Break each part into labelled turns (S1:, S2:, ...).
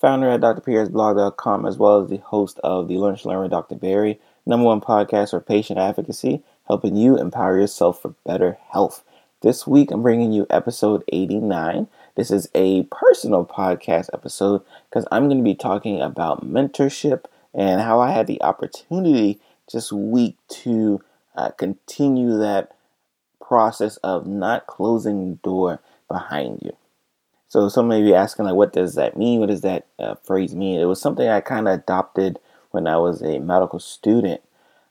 S1: founder at drpierresblog.com, as well as the host of the Lunch Learn with Dr. Barry, number one podcast for patient advocacy, helping you empower yourself for better health. This week, I'm bringing you episode 89. This is a personal podcast episode because I'm going to be talking about mentorship and how I had the opportunity this week to uh, continue that process of not closing the door behind you. So some may be asking, like, what does that mean? What does that uh, phrase mean? It was something I kind of adopted when I was a medical student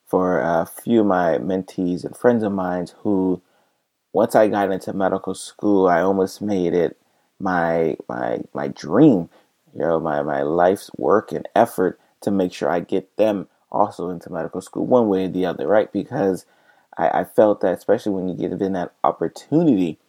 S1: for a few of my mentees and friends of mine who, once I got into medical school, I almost made it my my my dream, you know, my my life's work and effort to make sure I get them also into medical school one way or the other, right? Because I, I felt that especially when you get given that opportunity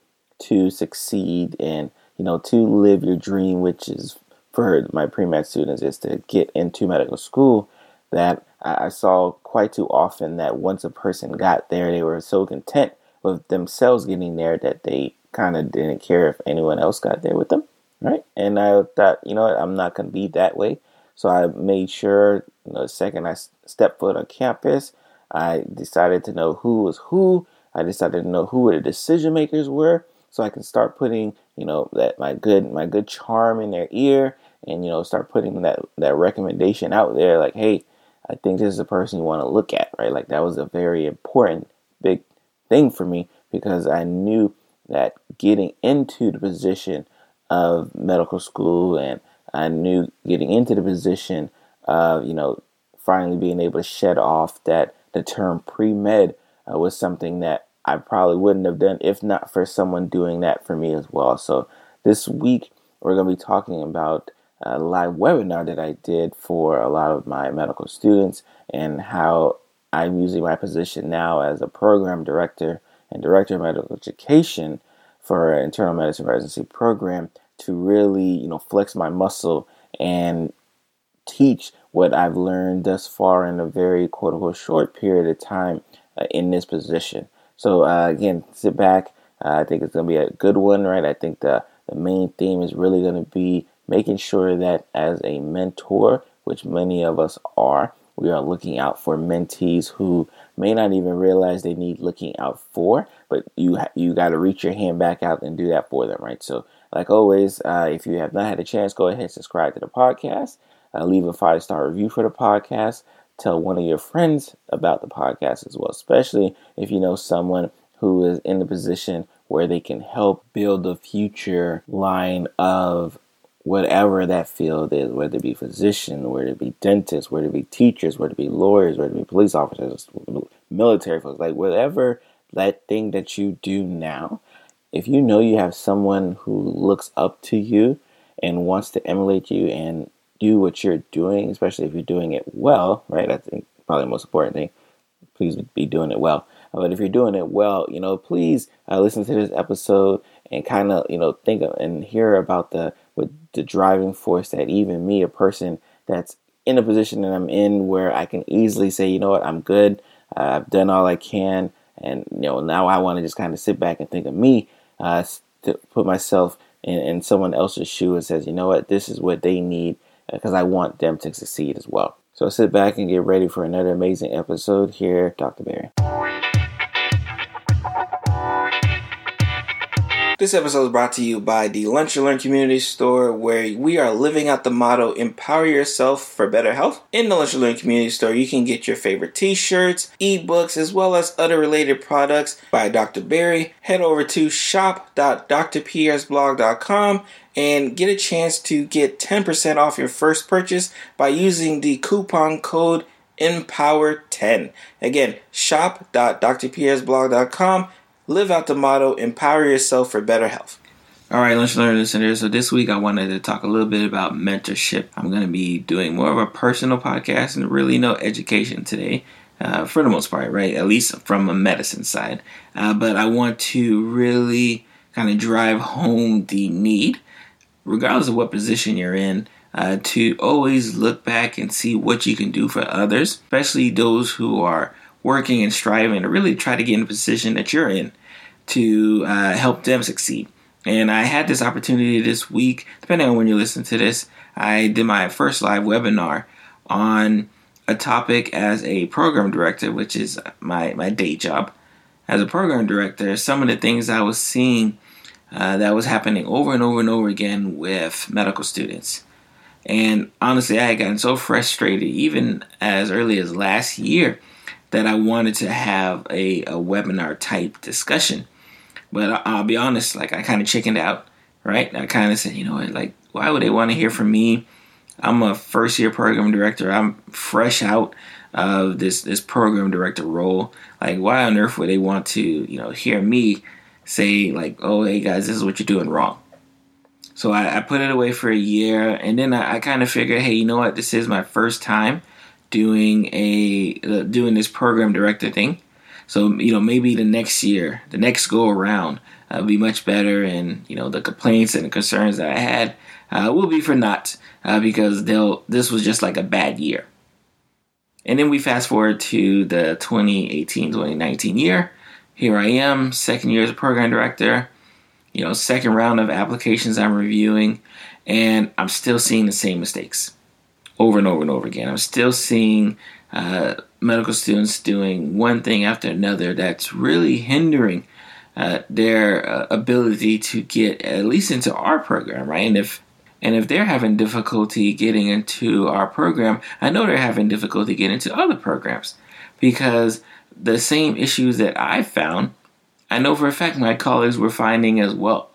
S1: to succeed and you know to live your dream, which is for my pre med students is to get into medical school. That I saw quite too often that once a person got there, they were so content with themselves getting there that they kind of didn't care if anyone else got there with them, right? And I thought, you know what, I'm not going to be that way. So I made sure, you know, the second I stepped foot on campus, I decided to know who was who. I decided to know who the decision makers were, so I can start putting, you know, that my good my good charm in their ear, and you know, start putting that that recommendation out there. Like, hey, I think this is a person you want to look at, right? Like that was a very important big thing for me because I knew that getting into the position of medical school and I knew getting into the position of, you know, finally being able to shed off that the term pre med uh, was something that I probably wouldn't have done if not for someone doing that for me as well. So this week we're going to be talking about a live webinar that I did for a lot of my medical students and how I'm using my position now as a program director and director of medical education for an internal medicine residency program to really, you know, flex my muscle and teach what I've learned thus far in a very quote unquote short period of time uh, in this position. So uh, again, sit back. Uh, I think it's going to be a good one, right? I think the the main theme is really going to be making sure that as a mentor, which many of us are, we are looking out for mentees who may not even realize they need looking out for, but you ha- you got to reach your hand back out and do that for them, right? So, like always, uh, if you have not had a chance, go ahead and subscribe to the podcast uh, leave a five star review for the podcast. Tell one of your friends about the podcast as well, especially if you know someone who is in the position where they can help build the future line of whatever that field is, whether it be physician, whether it be dentist, whether it be teachers, whether it be lawyers, whether it be police officers, military folks, like whatever that thing that you do now, if you know you have someone who looks up to you and wants to emulate you and do what you're doing, especially if you're doing it well, right? I think probably the most important thing. Please be doing it well. Uh, but if you're doing it well, you know, please uh, listen to this episode and kind of, you know, think of, and hear about the with the driving force that even me, a person that's in a position that I'm in where I can easily say, you know what, I'm good. Uh, I've done all I can, and you know, now I want to just kind of sit back and think of me uh, to put myself in, in someone else's shoe and says, you know what, this is what they need because I want them to succeed as well. So sit back and get ready for another amazing episode here, Dr. Barry. This episode is brought to you by the Lunch and Learn Community Store, where we are living out the motto Empower Yourself for Better Health. In the Lunch and Learn Community Store, you can get your favorite t shirts, ebooks, as well as other related products by Dr. Barry. Head over to shop.drpierresblog.com and get a chance to get 10% off your first purchase by using the coupon code EMPOWER10. Again, shop.drpierresblog.com Live out the motto, empower yourself for better health. All right, Lunch Learner listeners. So this week I wanted to talk a little bit about mentorship. I'm going to be doing more of a personal podcast and really no education today, uh, for the most part, right? At least from a medicine side. Uh, but I want to really kind of drive home the need, regardless of what position you're in, uh, to always look back and see what you can do for others, especially those who are working and striving to really try to get in a position that you're in to uh, help them succeed. And I had this opportunity this week, depending on when you listen to this, I did my first live webinar on a topic as a program director, which is my, my day job. As a program director, some of the things I was seeing uh, that was happening over and over and over again with medical students. And honestly, I had gotten so frustrated, even as early as last year, that I wanted to have a, a webinar type discussion. But I'll be honest, like I kind of chickened out, right? I kind of said, you know what, like, why would they want to hear from me? I'm a first year program director. I'm fresh out of this this program director role. Like, why on earth would they want to, you know, hear me say like, oh, hey guys, this is what you're doing wrong. So I, I put it away for a year, and then I, I kind of figured, hey, you know what? This is my first time doing a uh, doing this program director thing. So you know maybe the next year, the next go around, uh, be much better, and you know the complaints and the concerns that I had uh, will be for naught uh, because they'll this was just like a bad year. And then we fast forward to the 2018-2019 year. Here I am, second year as a program director. You know, second round of applications I'm reviewing, and I'm still seeing the same mistakes over and over and over again. I'm still seeing uh, medical students doing one thing after another that's really hindering uh, their uh, ability to get at least into our program, right? And if and if they're having difficulty getting into our program, I know they're having difficulty getting into other programs because the same issues that I found, I know for a fact my colleagues were finding as well.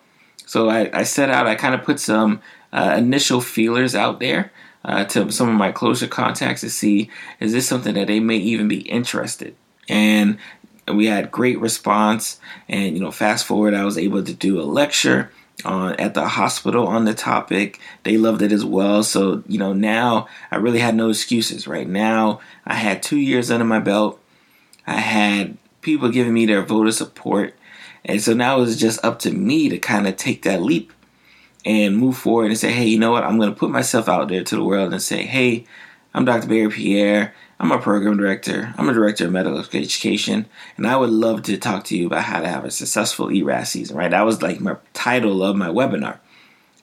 S1: So I, I set out, I kind of put some uh, initial feelers out there uh, to some of my closer contacts to see is this something that they may even be interested. And we had great response. And you know, fast forward, I was able to do a lecture on at the hospital on the topic. They loved it as well. So you know, now I really had no excuses. Right now, I had two years under my belt. I had people giving me their voter support. And so now it's just up to me to kind of take that leap and move forward and say, hey, you know what? I'm going to put myself out there to the world and say, hey, I'm Dr. Barry Pierre. I'm a program director. I'm a director of medical education, and I would love to talk to you about how to have a successful ERAS season. Right? That was like my title of my webinar,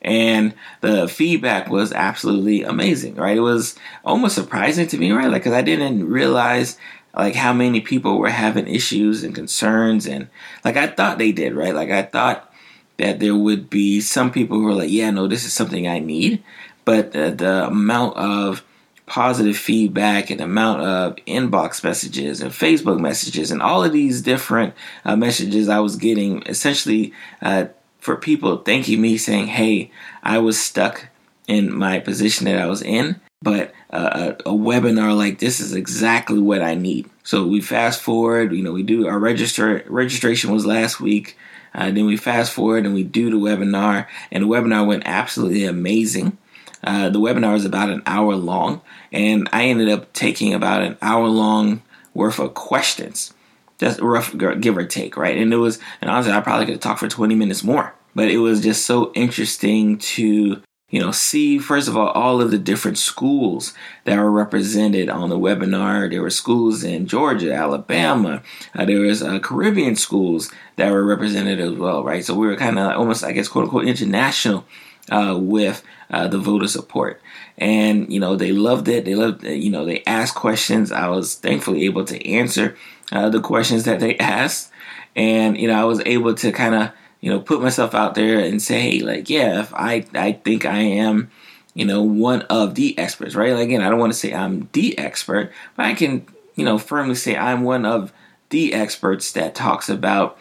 S1: and the feedback was absolutely amazing. Right? It was almost surprising to me, right? Like, because I didn't realize like how many people were having issues and concerns, and like I thought they did. Right? Like I thought that there would be some people who are like, yeah, no, this is something I need. But the, the amount of positive feedback and amount of inbox messages and Facebook messages and all of these different uh, messages I was getting essentially uh, for people thanking me saying, hey, I was stuck in my position that I was in, but a, a, webinar like this is exactly what I need. So we fast forward, you know, we do our register registration was last week. Uh, then we fast forward and we do the webinar, and the webinar went absolutely amazing. Uh, the webinar was about an hour long, and I ended up taking about an hour long worth of questions, just rough give or take, right? And it was, and honestly, I probably could talked for 20 minutes more, but it was just so interesting to you know, see first of all all of the different schools that were represented on the webinar. There were schools in Georgia, Alabama. Uh, there was uh, Caribbean schools that were represented as well, right? So we were kind of almost, I guess, quote unquote, international uh, with uh, the voter support. And you know, they loved it. They loved, you know, they asked questions. I was thankfully able to answer uh, the questions that they asked, and you know, I was able to kind of you know, put myself out there and say, hey, like, yeah, if I, I think I am, you know, one of the experts, right? Like, again, I don't want to say I'm the expert, but I can, you know, firmly say I'm one of the experts that talks about,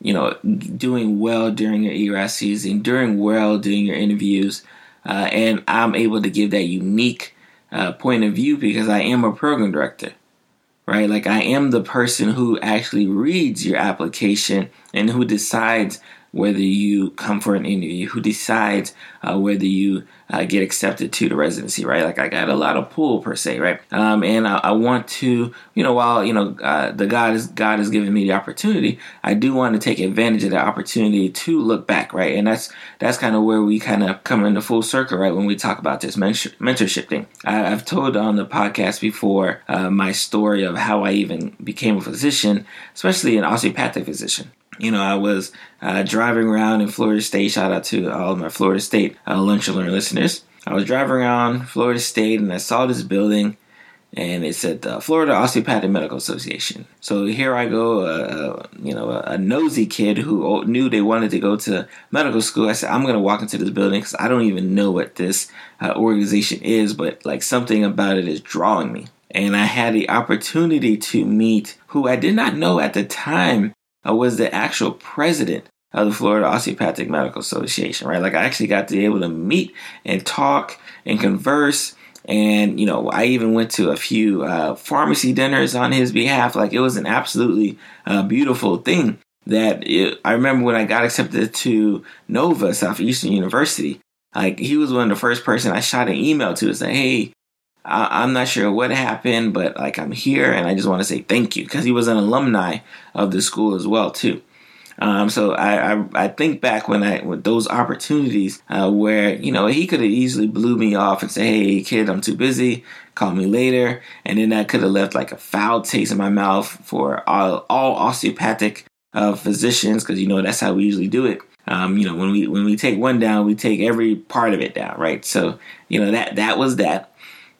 S1: you know, doing well during your ERAS season, doing well during your interviews, uh, and I'm able to give that unique uh, point of view because I am a program director right? Like I am the person who actually reads your application and who decides whether you come for an interview, who decides uh, whether you uh, get accepted to the residency, right? Like I got a lot of pull per se, right? Um, and I, I, want to, you know, while you know uh, the God is God has given me the opportunity, I do want to take advantage of the opportunity to look back, right? And that's that's kind of where we kind of come into full circle, right? When we talk about this mentor- mentorship thing, I, have told on the podcast before uh, my story of how I even became a physician, especially an osteopathic physician you know, I was uh, driving around in Florida State. Shout out to all of my Florida State uh, Lunch and Learn listeners. I was driving around Florida State and I saw this building and it said the Florida Osteopathic Medical Association. So here I go, uh, uh you know, a, nosy kid who knew they wanted to go to medical school. I said, I'm going to walk into this building because I don't even know what this uh, organization is, but like something about it is drawing me. And I had the opportunity to meet who I did not know at the time uh, was the actual president of the Florida Osteopathic Medical Association, right? Like I actually got to be able to meet and talk and converse. And, you know, I even went to a few uh, pharmacy dinners on his behalf. Like it was an absolutely uh, beautiful thing that it, I remember when I got accepted to Nova, Southeastern University, like he was one of the first person I shot an email to to say, hey, I, am not sure what happened, but like I'm here and I just want to say thank you because he was an alumni of the school as well too. Um, so I, I, I think back when I with those opportunities uh, where you know he could have easily blew me off and say, "Hey kid, I'm too busy. Call me later," and then that could have left like a foul taste in my mouth for all, all osteopathic uh, physicians because you know that's how we usually do it. Um, you know when we when we take one down, we take every part of it down, right? So you know that that was that.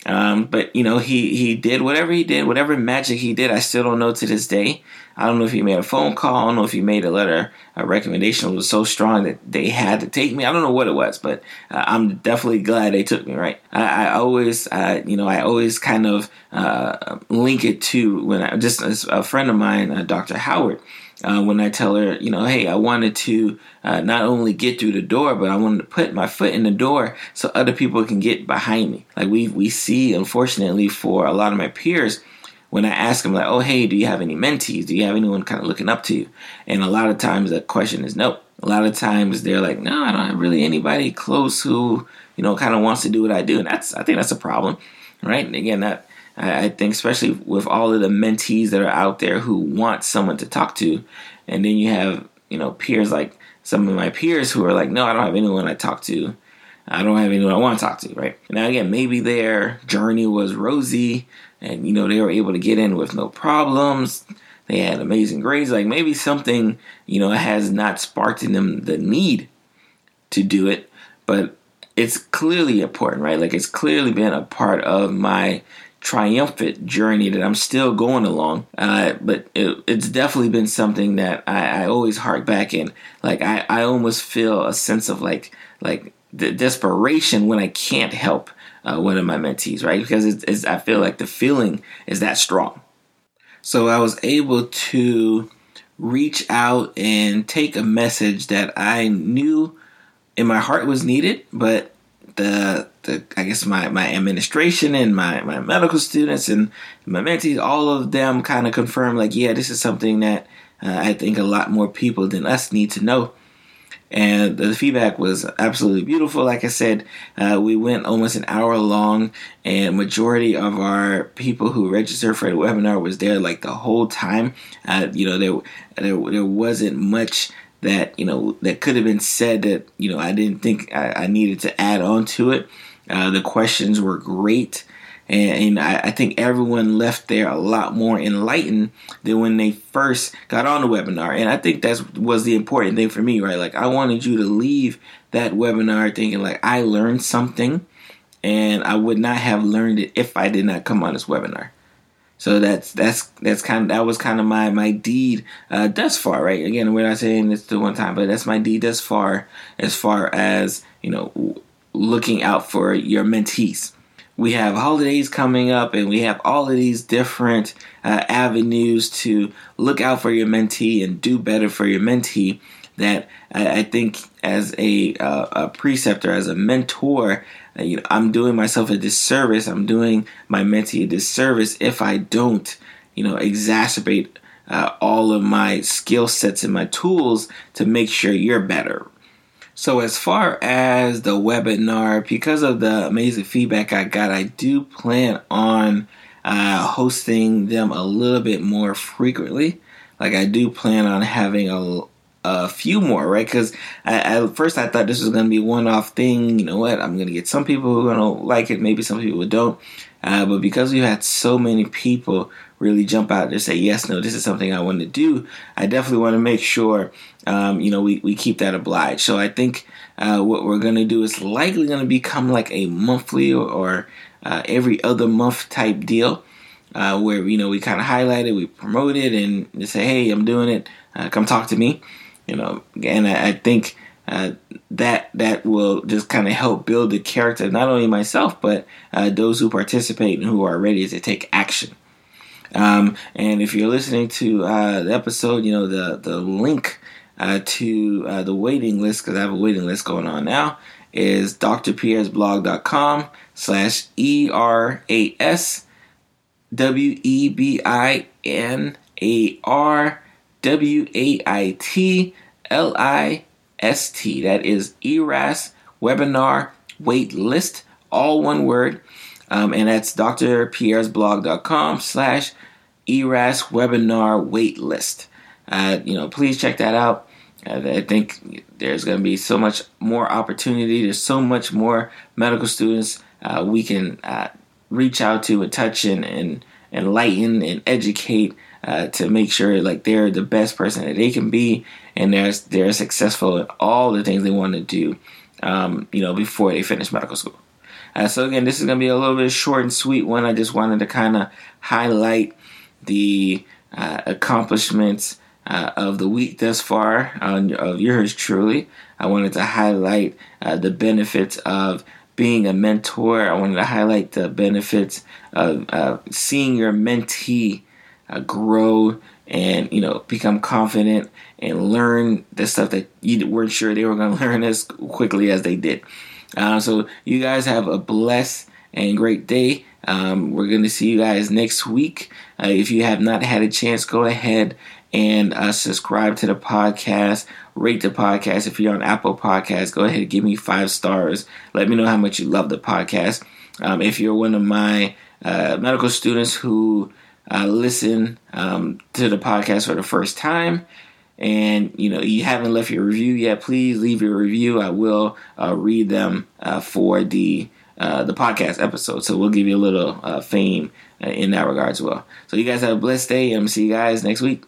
S1: Um, but you know, he he did whatever he did, whatever magic he did. I still don't know to this day. I don't know if he made a phone call. I don't know if he made a letter. A recommendation was so strong that they had to take me. I don't know what it was, but uh, I'm definitely glad they took me. Right. I, I always, uh, you know, I always kind of uh, link it to when I just a friend of mine, uh, Dr. Howard uh, when I tell her, you know, hey, I wanted to uh, not only get through the door, but I wanted to put my foot in the door so other people can get behind me. Like we we see, unfortunately, for a lot of my peers, when I ask them, like, oh, hey, do you have any mentees? Do you have anyone kind of looking up to you? And a lot of times the question is no. A lot of times they're like, no, I don't have really anybody close who, you know, kind of wants to do what I do. And that's, I think that's a problem, right? And again, that I think especially with all of the mentees that are out there who want someone to talk to, and then you have you know peers like some of my peers who are like, no, I don't have anyone I talk to. I don't have anyone I want to talk to, right? Now again, maybe their journey was rosy, and you know they were able to get in with no problems. They had amazing grades. Like maybe something you know has not sparked in them the need to do it, but it's clearly important, right? Like it's clearly been a part of my triumphant journey that I'm still going along. Uh, but it, it's definitely been something that I, I always hark back in. Like I, I almost feel a sense of like like the desperation when I can't help uh, one of my mentees, right? Because it's, it's, I feel like the feeling is that strong. So I was able to reach out and take a message that I knew in my heart was needed, but the the I guess my my administration and my my medical students and my mentees, all of them kind of confirm like, yeah, this is something that uh, I think a lot more people than us need to know. And the feedback was absolutely beautiful. Like I said, uh, we went almost an hour long, and majority of our people who registered for the webinar was there like the whole time. Uh, you know, there, there there wasn't much that you know that could have been said that you know I didn't think I, I needed to add on to it. Uh, the questions were great, and, and I, I, think everyone left there a lot more enlightened than when they first got on the webinar. And I think that was the important thing for me, right? Like I wanted you to leave that webinar thinking like I learned something, and I would not have learned it if I did not come on this webinar. So that's that's that's kind of that was kind of my my deed uh, thus far, right? Again, we're not saying this the one time, but that's my deed thus far, as far as you know, looking out for your mentees. We have holidays coming up, and we have all of these different uh, avenues to look out for your mentee and do better for your mentee. That I, I think, as a, uh, a preceptor, as a mentor, you know, I'm doing myself a disservice. I'm doing my mentee a disservice if I don't, you know, exacerbate uh, all of my skill sets and my tools to make sure you're better. So, as far as the webinar, because of the amazing feedback I got, I do plan on uh, hosting them a little bit more frequently. Like, I do plan on having a, a few more, right? Because at first I thought this was going to be one off thing. You know what? I'm going to get some people who are going to like it, maybe some people who don't. Uh, but because we had so many people really jump out and say, yes, no, this is something I want to do, I definitely want to make sure, um, you know, we, we keep that obliged. So I think uh, what we're going to do is likely going to become like a monthly or, or uh, every other month type deal. Uh, where you know we kind of highlight it, we promote it, and say, "Hey, I'm doing it. Uh, come talk to me." You know, and I, I think uh, that that will just kind of help build the character, not only myself, but uh, those who participate and who are ready to take action. Um, and if you're listening to uh, the episode, you know the the link uh, to uh, the waiting list because I have a waiting list going on now is drpierresblog.com slash e r a s w a i t l i s t. That is ERAS webinar wait list, all one word. Um, and that's drpierresblog.com slash ERAS webinar waitlist. Uh, you know, please check that out. Uh, I think there's going to be so much more opportunity. There's so much more medical students uh, we can uh, reach out to and touch and, and enlighten and educate uh, to make sure like they're the best person that they can be and they're they're successful in all the things they want to do. Um, you know, before they finish medical school. Uh, so again, this is going to be a little bit short and sweet one. I just wanted to kind of highlight the uh, accomplishments uh, of the week thus far of yours truly. I wanted to highlight uh, the benefits of being a mentor. I wanted to highlight the benefits of seeing your mentee uh, grow and you know become confident and learn the stuff that you weren't sure they were going to learn as quickly as they did. Uh, so you guys have a blessed and great day. Um, we're going to see you guys next week. Uh, if you have not had a chance, go ahead and uh, subscribe to the podcast. Rate the podcast. If you're on Apple Podcasts, go ahead and give me five stars. Let me know how much you love the podcast. Um, if you're one of my uh, medical students who uh, listen um, to the podcast for the first time, and you know you haven't left your review yet, please leave your review. I will uh, read them uh, for the uh, the podcast episode. So we'll give you a little uh, fame uh, in that regard as well. So you guys have a blessed day, and see you guys next week.